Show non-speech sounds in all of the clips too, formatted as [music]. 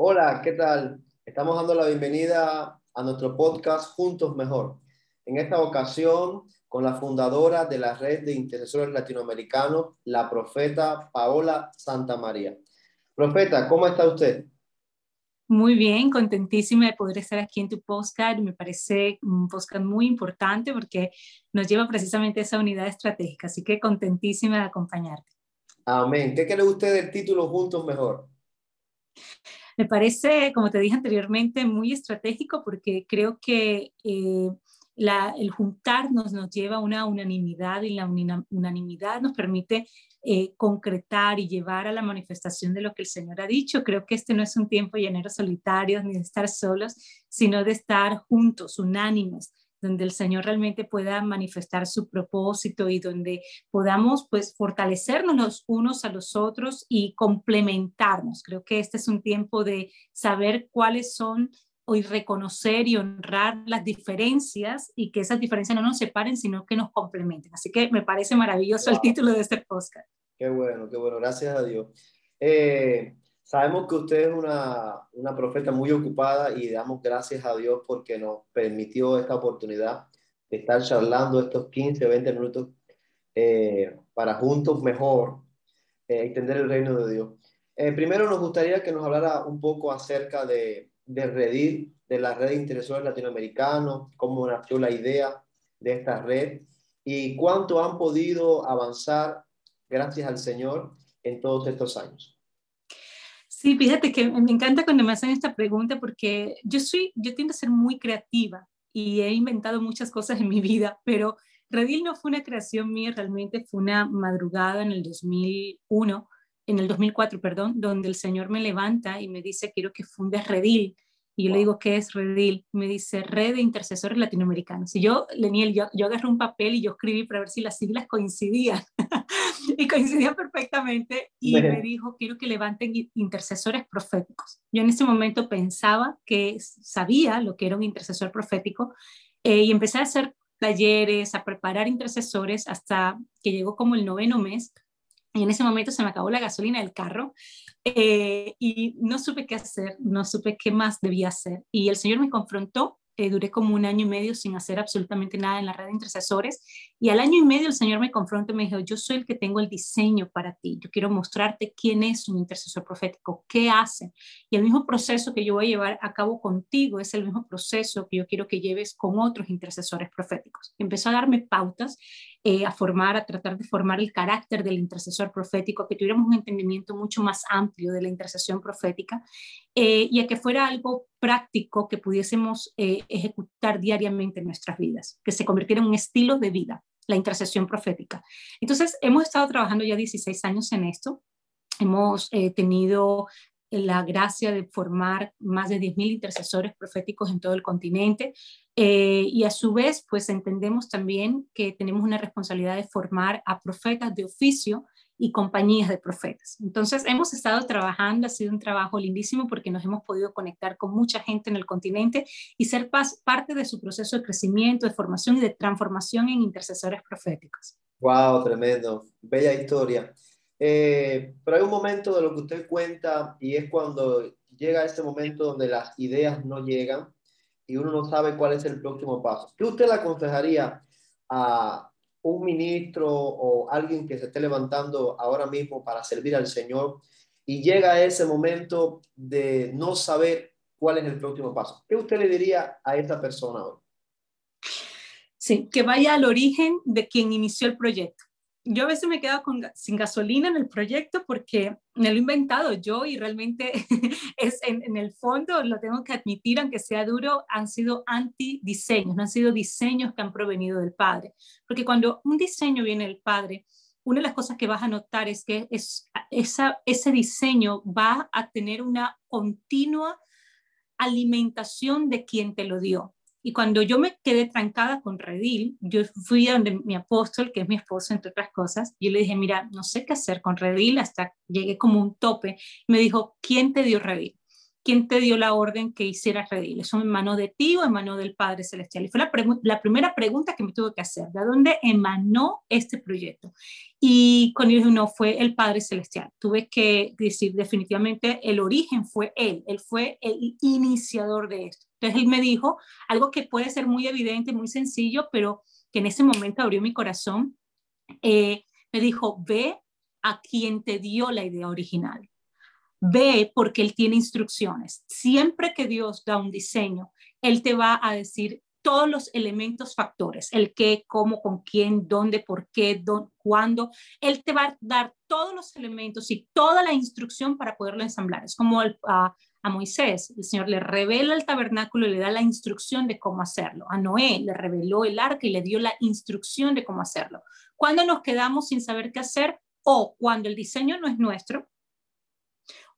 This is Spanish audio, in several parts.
Hola, ¿qué tal? Estamos dando la bienvenida a nuestro podcast Juntos Mejor. En esta ocasión, con la fundadora de la red de intercesores latinoamericanos, la profeta Paola Santa María. Profeta, ¿cómo está usted? Muy bien, contentísima de poder estar aquí en tu podcast. Me parece un podcast muy importante porque nos lleva precisamente a esa unidad estratégica. Así que contentísima de acompañarte. Amén. ¿Qué cree usted del título Juntos Mejor? Me parece, como te dije anteriormente, muy estratégico porque creo que eh, el juntarnos nos lleva a una unanimidad y la unanimidad nos permite eh, concretar y llevar a la manifestación de lo que el Señor ha dicho. Creo que este no es un tiempo llenero solitarios ni de estar solos, sino de estar juntos, unánimes, donde el Señor realmente pueda manifestar su propósito y donde podamos pues fortalecernos los unos a los otros y complementarnos. Creo que este es un tiempo de saber cuáles son y reconocer y honrar las diferencias y que esas diferencias no nos separen, sino que nos complementen. Así que me parece maravilloso el título de este podcast. Qué bueno, qué bueno, gracias a Dios. Eh, sabemos que usted es una, una profeta muy ocupada y damos gracias a Dios porque nos permitió esta oportunidad de estar charlando estos 15, 20 minutos eh, para juntos mejor eh, entender el reino de Dios. primero nos gustaría que nos hablara un poco acerca de, de Redil, de la red de intereses latinoamericanos, cómo nació la idea de esta red y cuánto han podido avanzar gracias al Señor en todos estos años. Sí, fíjate que me encanta cuando me hacen esta pregunta porque yo soy, yo tiendo a ser muy creativa y he inventado muchas cosas en mi vida, pero Redil no fue una creación mía, realmente fue una madrugada en el 2001 en el 2004, perdón, donde el Señor me levanta y me dice, quiero que fundes Redil. Y yo le digo, ¿qué es Redil? Me dice, Red de Intercesores Latinoamericanos. Y yo, Leniel, yo, yo agarré un papel y yo escribí para ver si las siglas coincidían. [laughs] y coincidían perfectamente. Y me dijo, quiero que levanten intercesores proféticos. Yo en ese momento pensaba que sabía lo que era un intercesor profético eh, y empecé a hacer talleres, a preparar intercesores hasta que llegó como el noveno mes y en ese momento se me acabó la gasolina del carro eh, y no supe qué hacer, no supe qué más debía hacer. Y el Señor me confrontó eh, duré como un año y medio sin hacer absolutamente nada en la red de intercesores y al año y medio el Señor me confrontó y me dijo, yo soy el que tengo el diseño para ti, yo quiero mostrarte quién es un intercesor profético, qué hace. Y el mismo proceso que yo voy a llevar a cabo contigo es el mismo proceso que yo quiero que lleves con otros intercesores proféticos. Empezó a darme pautas eh, a formar, a tratar de formar el carácter del intercesor profético, que tuviéramos un entendimiento mucho más amplio de la intercesión profética eh, y a que fuera algo práctico que pudiésemos eh, ejecutar diariamente en nuestras vidas, que se convirtiera en un estilo de vida, la intercesión profética. Entonces, hemos estado trabajando ya 16 años en esto. Hemos tenido la gracia de formar más de 10.000 intercesores proféticos en todo el continente. Eh, y a su vez, pues entendemos también que tenemos una responsabilidad de formar a profetas de oficio y compañías de profetas. Entonces, hemos estado trabajando, ha sido un trabajo lindísimo porque nos hemos podido conectar con mucha gente en el continente y ser parte de su proceso de crecimiento, de formación y de transformación en intercesores proféticos. ¡Wow! Tremendo. Bella historia. Eh, pero hay un momento de lo que usted cuenta y es cuando llega ese momento donde las ideas no llegan y uno no sabe cuál es el próximo paso. ¿Qué usted le aconsejaría a un ministro o alguien que se esté levantando ahora mismo para servir al Señor y llega ese momento de no saber cuál es el próximo paso? ¿Qué usted le diría a esa persona hoy? Sí, que vaya al origen de quien inició el proyecto yo a veces me quedo con, sin gasolina en el proyecto porque me lo he inventado yo y realmente [laughs] es en, el fondo, lo tengo que admitir, aunque sea duro, han sido antidiseños, no han sido diseños que han provenido del padre. Porque cuando un diseño viene del padre, una de las cosas que vas a notar es que ese diseño va a tener una continua alimentación de quien te lo dio. Y cuando yo me quedé trancada con Redil, yo fui a donde mi apóstol, que es mi esposo, entre otras cosas, y le dije, mira, no sé qué hacer con Redil, hasta llegué como un tope. Me dijo, ¿quién te dio Redil? ¿quién te dio la orden que hicieras redil? ¿Eso en mano de ti o en mano del Padre Celestial? Y fue la, la primera pregunta que me tuve que hacer, ¿de dónde emanó este proyecto? Y con ellos no fue el Padre Celestial. Tuve que decir definitivamente el origen fue Él, Él fue el iniciador de esto. Entonces Él me dijo algo que puede ser muy evidente, muy sencillo, pero que en ese momento abrió mi corazón. Eh, me dijo, ve a quien te dio la idea original. Ve porque Él tiene instrucciones. Siempre que Dios da un diseño, Él te va a decir todos los elementos, factores, el qué, cómo, con quién, dónde, por qué, dónde, cuándo. Él te va a dar todos los elementos y toda la instrucción para poderlo ensamblar. Es como a, a, Moisés, el Señor le revela el tabernáculo y le da la instrucción de cómo hacerlo. A Noé le reveló el arca y le dio la instrucción de cómo hacerlo. Cuando nos quedamos sin saber qué hacer o cuando el diseño no es nuestro,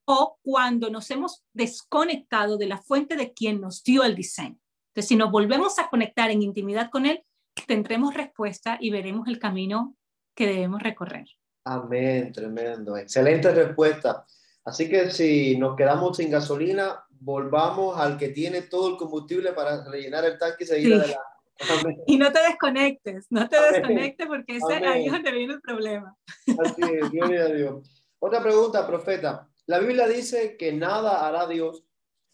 o cuando nos hemos desconectado de la fuente de quien nos dio el diseño. Entonces, si nos volvemos a conectar en intimidad con Él, tendremos respuesta y veremos el camino que debemos recorrer. Amén, tremendo. Excelente respuesta. Así que si nos quedamos sin gasolina, volvamos al que tiene todo el combustible para rellenar el tanque y seguir adelante. Y no te desconectes, no te desconectes porque ese, ahí es donde viene el problema. Así es, gloria a Dios. Otra pregunta, profeta. La Biblia dice que nada hará Dios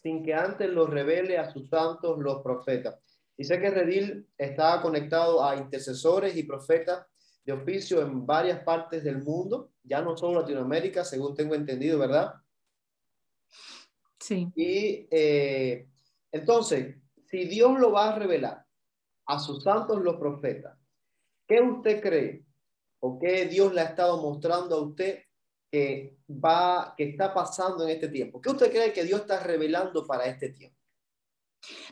sin que antes lo revele a sus santos los profetas. Y sé que Redil está conectado a intercesores y profetas de oficio en varias partes del mundo, ya no solo Latinoamérica, según tengo entendido, ¿verdad? Sí. Y eh, entonces, si Dios lo va a revelar a sus santos los profetas, ¿qué usted cree o qué Dios le ha estado mostrando a usted que va, que está pasando en este tiempo? ¿Qué usted cree que Dios está revelando para este tiempo?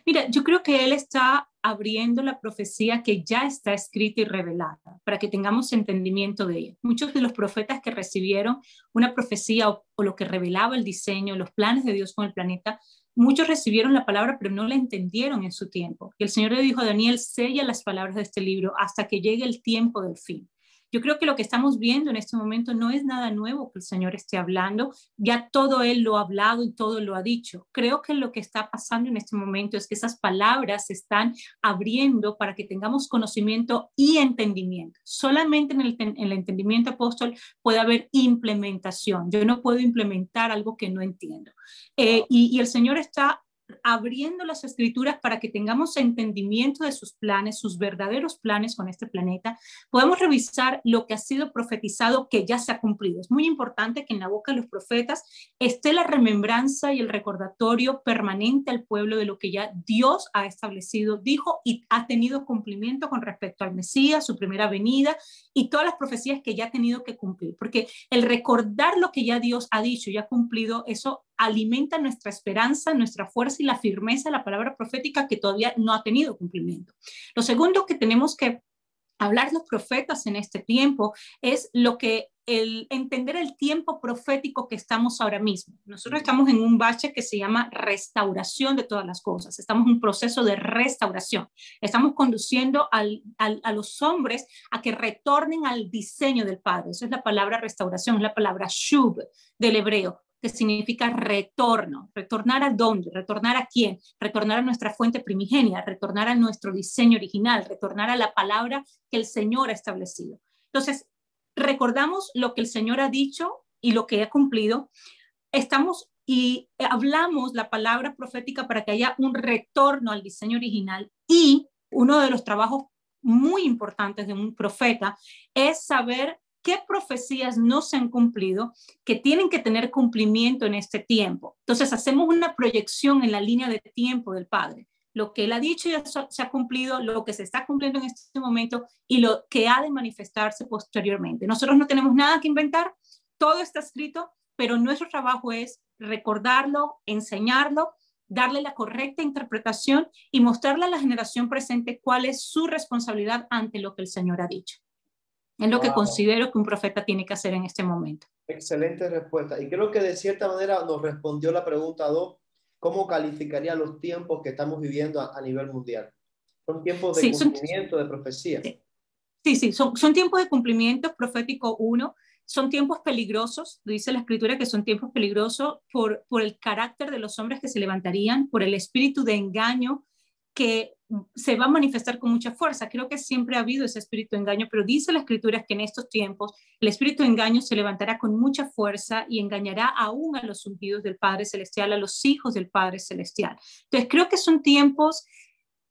Mira, yo creo que Él está abriendo la profecía que ya está escrita y revelada para que tengamos entendimiento de ella. Muchos de los profetas que recibieron una profecía o, lo que revelaba el diseño, los planes de Dios con el planeta, muchos recibieron la palabra pero no la entendieron en su tiempo. Y el Señor le dijo a Daniel, sella las palabras de este libro hasta que llegue el tiempo del fin. Yo creo que lo que estamos viendo en este momento no es nada nuevo que el Señor esté hablando, ya todo Él lo ha hablado y todo lo ha dicho. Creo que lo que está pasando en este momento es que esas palabras se están abriendo para que tengamos conocimiento y entendimiento. Solamente en el, en el entendimiento apóstol puede haber implementación. Yo no puedo implementar algo que no entiendo. Eh, y, y el Señor está abriendo las escrituras para que tengamos entendimiento de sus planes, sus verdaderos planes con este planeta, podemos revisar lo que ha sido profetizado que ya se ha cumplido. Es muy importante que en la boca de los profetas esté la remembranza y el recordatorio permanente al pueblo de lo que ya Dios ha establecido, dijo y ha tenido cumplimiento con respecto al Mesías, su primera venida y todas las profecías que ya ha tenido que cumplir, porque el recordar lo que ya Dios ha dicho y ha cumplido, eso alimenta nuestra esperanza, nuestra fuerza y la firmeza de la palabra profética que todavía no ha tenido cumplimiento. Lo segundo que tenemos que hablar los profetas en este tiempo es lo que el entender el tiempo profético que estamos ahora mismo. Nosotros estamos en un bache que se llama restauración de todas las cosas. Estamos en un proceso de restauración. Estamos conduciendo a los hombres a que retornen al diseño del Padre. Esa es la palabra restauración, es la palabra shub del hebreo que significa retorno. ¿Retornar a dónde? ¿Retornar a quién? Retornar a nuestra fuente primigenia, retornar a nuestro diseño original, retornar a la palabra que el Señor ha establecido. Entonces, recordamos lo que el Señor ha dicho y lo que ha cumplido. Estamos y hablamos la palabra profética para que haya un retorno al diseño original y uno de los trabajos muy importantes de un profeta es saber qué profecías no se han cumplido que tienen que tener cumplimiento en este tiempo. Entonces hacemos una proyección en la línea de tiempo del Padre. Lo que él ha dicho ya se ha cumplido, lo que se está cumpliendo en este momento y lo que ha de manifestarse posteriormente. Nosotros no tenemos nada que inventar, todo está escrito, pero nuestro trabajo es recordarlo, enseñarlo, darle la correcta interpretación y mostrarle a la generación presente cuál es su responsabilidad ante lo que el Señor ha dicho. Es lo que considero que un profeta tiene que hacer en este momento. Excelente respuesta. Y creo que de cierta manera nos respondió la pregunta 2, ¿cómo calificaría los tiempos que estamos viviendo a, nivel mundial? Son tiempos de cumplimiento de profecía. Sí, sí, son, son tiempos de cumplimiento profético uno son tiempos peligrosos, dice la escritura que son tiempos peligrosos por, por el carácter de los hombres que se levantarían, por el espíritu de engaño que se va a manifestar con mucha fuerza. Creo que siempre ha habido ese espíritu de engaño, pero dice la escritura que en estos tiempos el espíritu de engaño se levantará con mucha fuerza y engañará aún a los ungidos del Padre Celestial, a los hijos del Padre Celestial. Entonces creo que son tiempos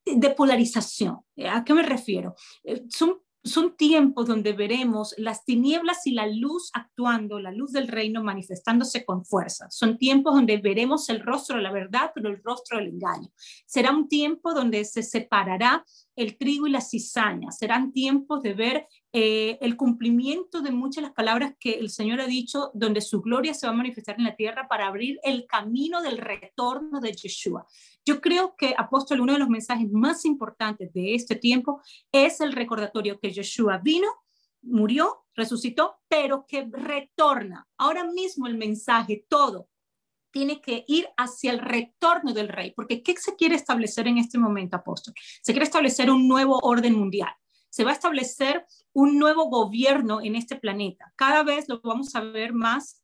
de polarización. ¿A qué me refiero? Eh, son son tiempos donde veremos las tinieblas y la luz actuando, la luz del reino manifestándose con fuerza. Son tiempos donde veremos el rostro de la verdad, pero el rostro del engaño. Será un tiempo donde se separará el trigo y la cizaña. Serán tiempos de ver eh, el cumplimiento de muchas de las palabras que el Señor ha dicho, donde su gloria se va a manifestar en la tierra para abrir el camino del retorno de Yeshua. Yo creo que, apóstol, uno de los mensajes más importantes de este tiempo es el recordatorio que Yeshua vino, murió, resucitó, pero que retorna. Ahora mismo el mensaje, todo, tiene que ir hacia el retorno del rey, porque ¿qué se quiere establecer en este momento, apóstol? Se quiere establecer un nuevo orden mundial. Se va a establecer un nuevo gobierno en este planeta. Cada vez lo vamos a ver más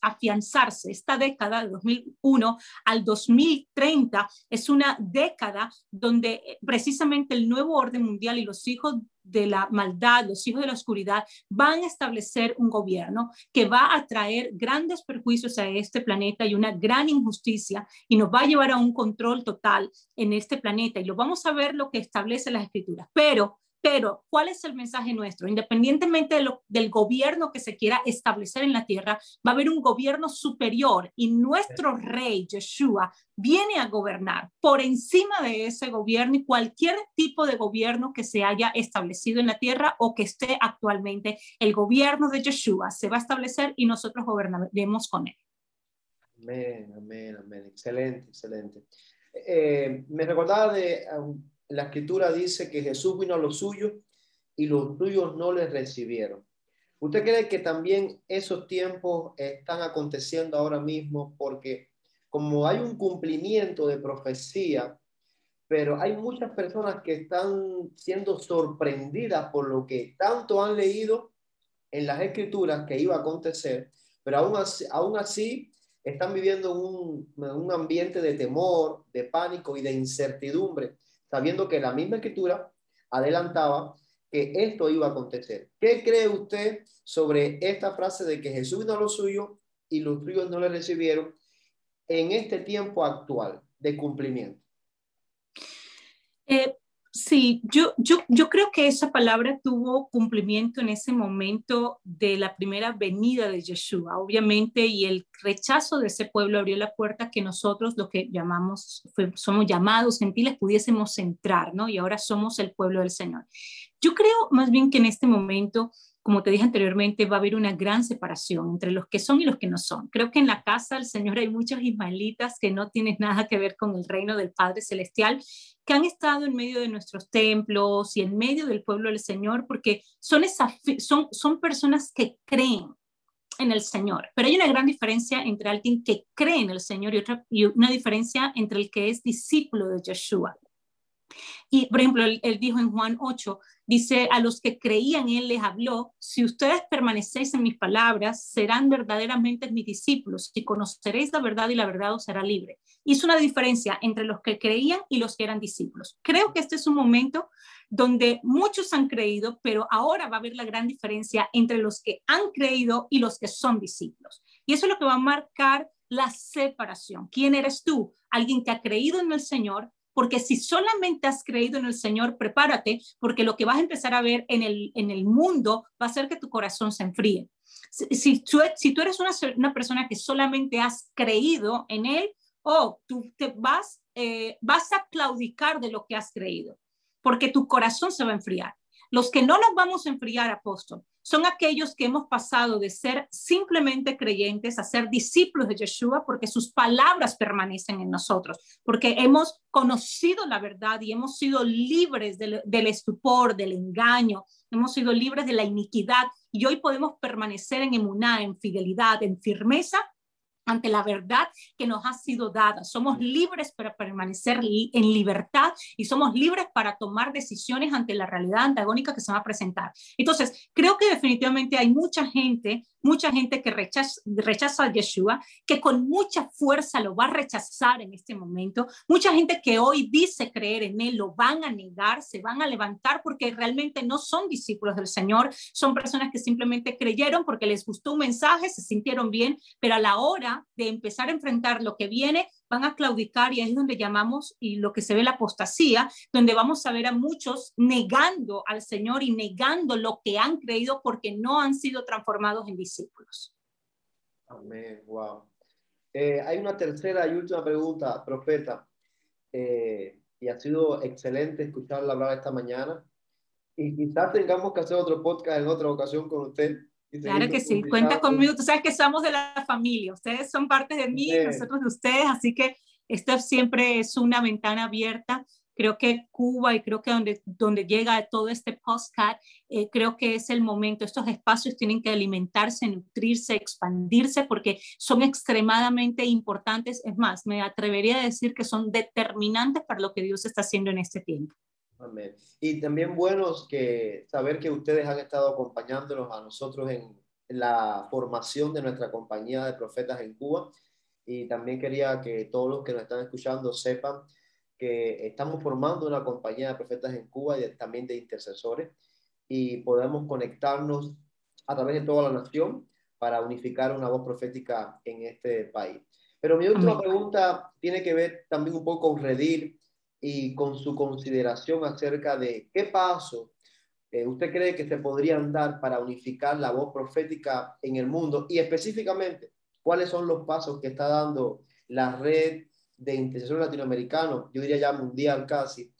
afianzarse. Esta década de 2001 al 2030 es una década donde eh, precisamente el nuevo orden mundial y los hijos de la maldad, los hijos de la oscuridad, van a establecer un gobierno que va a traer grandes perjuicios a este planeta y una gran injusticia y nos va a llevar a un control total en este planeta. Y lo vamos a ver lo que establece las escrituras. Pero pero, ¿cuál es el mensaje nuestro? Independientemente del gobierno que se quiera establecer en la tierra, va a haber un gobierno superior y nuestro rey, Yeshua, viene a gobernar por encima de ese gobierno y cualquier tipo de gobierno que se haya establecido en la tierra o que esté actualmente. El gobierno de Yeshua se va a establecer y nosotros gobernaremos con él. Amén, amén, amén. Excelente, excelente. Eh, me recordaba de la escritura dice que Jesús vino a los suyos y los suyos no le recibieron. ¿Usted cree que también esos tiempos están aconteciendo ahora mismo? Porque como hay un cumplimiento de profecía, pero hay muchas personas que están siendo sorprendidas por lo que tanto han leído en las escrituras que iba a acontecer, pero aún así, están viviendo un ambiente de temor, de pánico y de incertidumbre sabiendo que la misma escritura adelantaba que esto iba a acontecer. ¿Qué cree usted sobre esta frase de que Jesús vino a lo suyo y los suyos no le recibieron en este tiempo actual de cumplimiento? Eh, Sí, yo, yo, yo creo que esa palabra tuvo cumplimiento en ese momento de la primera venida de Yeshua, obviamente, y el rechazo de ese pueblo abrió la puerta que nosotros, lo que llamamos, somos llamados gentiles, pudiésemos entrar, ¿no? Y ahora somos el pueblo del Señor. Yo creo más bien que en este momento como te dije anteriormente, va a haber una gran separación entre los que son y los que no son. Creo que en la casa del Señor hay muchos ismaelitas que no tienen nada que ver con el reino del Padre Celestial, que han estado en medio de nuestros templos y en medio del pueblo del Señor, porque son, son, son personas que creen en el Señor. Pero hay una gran diferencia entre alguien que cree en el Señor y, otra, y una diferencia entre el que es discípulo de Yeshua. Y, por ejemplo, él, dijo en Juan 8, dice, a los que creían él les habló, si ustedes permanecéis en mis palabras, serán verdaderamente mis discípulos y conoceréis la verdad y la verdad os hará libre. Hizo una diferencia entre los que creían y los que eran discípulos. Creo que este es un momento donde muchos han creído, pero ahora va a haber la gran diferencia entre los que han creído y los que son discípulos. Y eso es lo que va a marcar la separación. ¿Quién eres tú? Alguien que ha creído en el Señor, porque si solamente has creído en el Señor, prepárate, porque lo que vas a empezar a ver en el, en el mundo va a hacer que tu corazón se enfríe. Si, si, tú, si tú eres una, una, persona que solamente has creído en Él, oh, tú te vas, eh, vas a claudicar de lo que has creído, porque tu corazón se va a enfriar. Los que no nos vamos a enfriar, apóstol, son aquellos que hemos pasado de ser simplemente creyentes a ser discípulos de Yeshua porque sus palabras permanecen en nosotros, porque hemos conocido la verdad y hemos sido libres del, estupor, del engaño, hemos sido libres de la iniquidad y hoy podemos permanecer en emuná, en fidelidad, en firmeza ante la verdad que nos ha sido dada. Somos libres para permanecer en libertad y somos libres para tomar decisiones ante la realidad antagónica que se va a presentar. Entonces, creo que definitivamente hay mucha gente mucha gente que rechaza, rechaza a Yeshua, que con mucha fuerza lo va a rechazar en este momento. Mucha gente que hoy dice creer en él lo van a negar, se van a levantar porque realmente no son discípulos del Señor, son personas que simplemente creyeron porque les gustó un mensaje, se sintieron bien, pero a la hora de empezar a enfrentar lo que viene, van a claudicar y ahí es donde llamamos y lo que se ve la apostasía, donde vamos a ver a muchos negando al Señor y negando lo que han creído porque no han sido transformados en discípulos. Amén, wow. Eh, hay una tercera y última pregunta, profeta, eh, y ha sido excelente escucharla hablar esta mañana. Y quizás tengamos que hacer otro podcast en otra ocasión con usted Claro que sí, cuenta conmigo. Tú sabes que somos de la familia. Ustedes son parte de mí, nosotros de ustedes, así que esta siempre es una ventana abierta. Creo que Cuba y creo que donde, donde llega todo este postcard, eh, creo que es el momento. Estos espacios tienen que alimentarse, nutrirse, expandirse, porque son extremadamente importantes. Es más, me atrevería a decir que son determinantes para lo que Dios está haciendo en este tiempo. Amén. Y también buenos que saber que ustedes han estado acompañándonos a nosotros en, la formación de nuestra compañía de profetas en Cuba. Y también quería que todos los que nos están escuchando sepan que estamos formando una compañía de profetas en Cuba y también de intercesores y podemos conectarnos a través de toda la nación para unificar una voz profética en este país. Pero mi última pregunta tiene que ver también un poco con Redil y con su consideración acerca de qué paso eh, usted cree que se podrían dar para unificar la voz profética en el mundo y específicamente cuáles son los pasos que está dando la red de intercesor latinoamericano, yo diría ya mundial casi,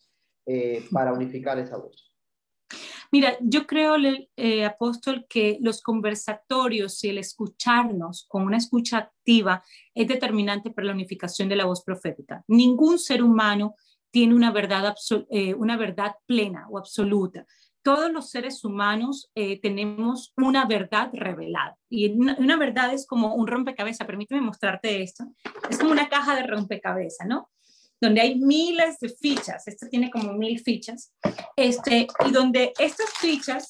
eh, para unificar esa voz. Mira, yo creo, eh, apóstol, que los conversatorios y el escucharnos con una escucha activa es determinante para la unificación de la voz profética. Ningún ser humano tiene una verdad, eh, una verdad plena o absoluta. Todos los seres humanos eh, tenemos una verdad revelada y una, verdad es como un rompecabezas. Permíteme mostrarte esto. Es como una caja de rompecabezas, ¿no? Donde hay miles de fichas. Esta tiene como mil fichas. Este, y donde estas fichas,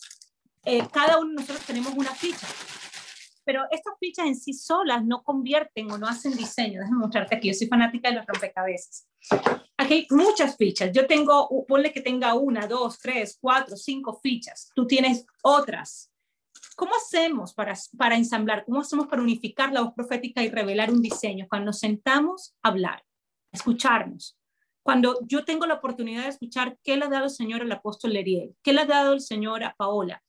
eh, cada uno de nosotros tenemos una ficha pero estas fichas en sí solas no convierten o no hacen diseño. Déjame mostrarte aquí, yo soy fanática de los rompecabezas. Aquí hay muchas fichas. Yo tengo, ponle que tenga una, dos, tres, cuatro, cinco fichas. Tú tienes otras. ¿Cómo hacemos para, para ensamblar? ¿Cómo hacemos para unificar la voz profética y revelar un diseño? Cuando nos sentamos a hablar, a escucharnos. Cuando yo tengo la oportunidad de escuchar qué le ha dado el Señor al apóstol Leriel, qué le ha dado el Señor a Paola,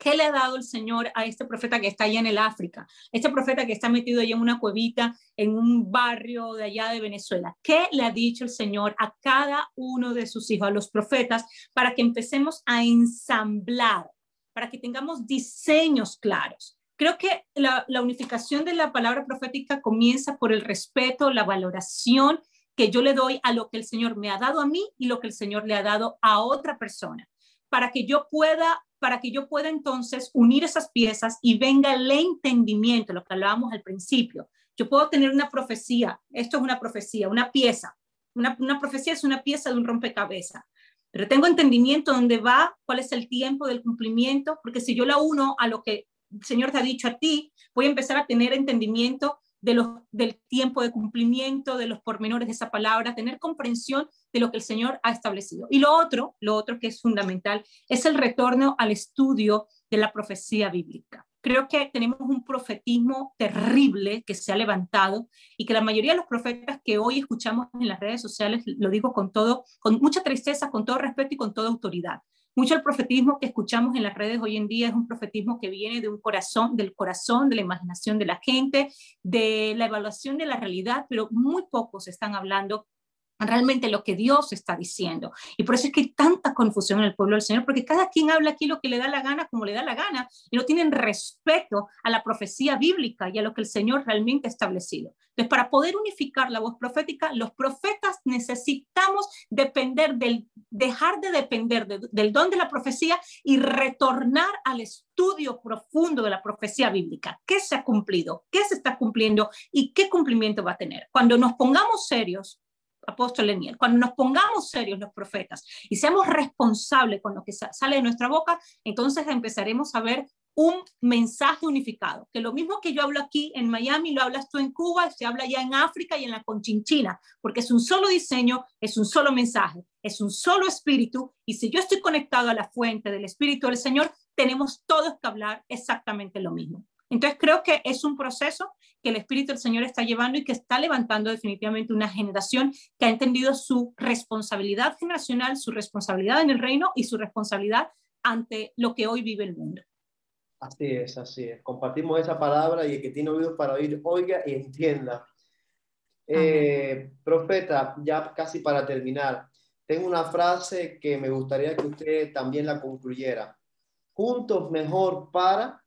¿Qué le ha dado el Señor a este profeta que está allá en el África? Este profeta que está metido allá en una cuevita, en un barrio de allá de Venezuela. ¿Qué le ha dicho el Señor a cada uno de sus hijos, a los profetas, para que empecemos a ensamblar, para que tengamos diseños claros? Creo que la, la unificación de la palabra profética comienza por el respeto, la valoración que yo le doy a lo que el Señor me ha dado a mí y lo que el Señor le ha dado a otra persona, para que yo pueda para que yo pueda entonces unir esas piezas y venga el entendimiento, lo que hablábamos al principio. Yo puedo tener una profecía, esto es una profecía, una pieza. Una, una profecía es una pieza de un rompecabezas, pero tengo entendimiento dónde va, cuál es el tiempo del cumplimiento, porque si yo la uno a lo que el Señor te ha dicho a ti, voy a empezar a tener entendimiento de los, del tiempo de cumplimiento, de los pormenores de esa palabra, tener comprensión de lo que el Señor ha establecido. Y lo otro, lo otro que es fundamental, es el retorno al estudio de la profecía bíblica. Creo que tenemos un profetismo terrible que se ha levantado y que la mayoría de los profetas que hoy escuchamos en las redes sociales, lo digo con todo, con mucha tristeza, con todo respeto y con toda autoridad, mucho el profetismo que escuchamos en las redes hoy en día es un profetismo que viene de un corazón, del corazón, de la imaginación de la gente, de la evaluación de la realidad, pero muy pocos están hablando realmente lo que Dios está diciendo. Y por eso es que hay tanta confusión en el pueblo del Señor, porque cada quien habla aquí lo que le da la gana, como le da la gana, y no tienen respeto a la profecía bíblica y a lo que el Señor realmente ha establecido. Entonces, para poder unificar la voz profética, los profetas necesitamos depender del, dejar de depender del don de la profecía y retornar al estudio profundo de la profecía bíblica. ¿Qué se ha cumplido? ¿Qué se está cumpliendo? ¿Y qué cumplimiento va a tener? Cuando nos pongamos serios, apóstol Leniel, cuando nos pongamos serios los profetas y seamos responsables con lo que sale de nuestra boca, entonces empezaremos a ver un mensaje unificado, que lo mismo que yo hablo aquí en Miami, lo hablas tú en Cuba, se habla ya en África y en la Conchinchina, porque es un solo diseño, es un solo mensaje, es un solo espíritu, y si yo estoy conectado a la fuente del espíritu del Señor, tenemos todos que hablar exactamente lo mismo. Entonces creo que es un proceso que el Espíritu del Señor está llevando y que está levantando definitivamente una generación que ha entendido su responsabilidad generacional, su responsabilidad en el reino y su responsabilidad ante lo que hoy vive el mundo. Así es, así es. Compartimos esa palabra y el que tiene oídos para oír, oiga y entienda. Eh, profeta, ya casi para terminar, tengo una frase que me gustaría que usted también la concluyera. Juntos mejor para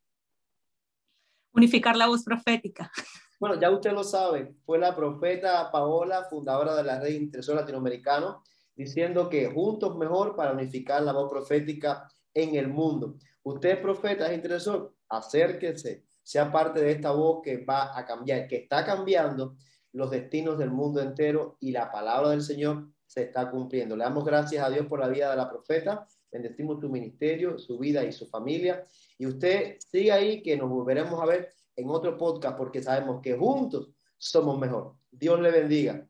unificar la voz profética. Bueno, ya usted lo sabe, fue la profeta Paola, fundadora de la red Intercesor Latinoamericano, diciendo que juntos mejor para unificar la voz profética en el mundo. Usted profeta, es intercesor, acérquese, sea parte de esta voz que va a cambiar, que está cambiando los destinos del mundo entero y la palabra del Señor se está cumpliendo. Le damos gracias a Dios por la vida de la profeta, bendecimos su ministerio, su vida y su familia. Y usted sigue ahí que nos volveremos a ver en otro podcast porque sabemos que juntos somos mejor. Dios le bendiga.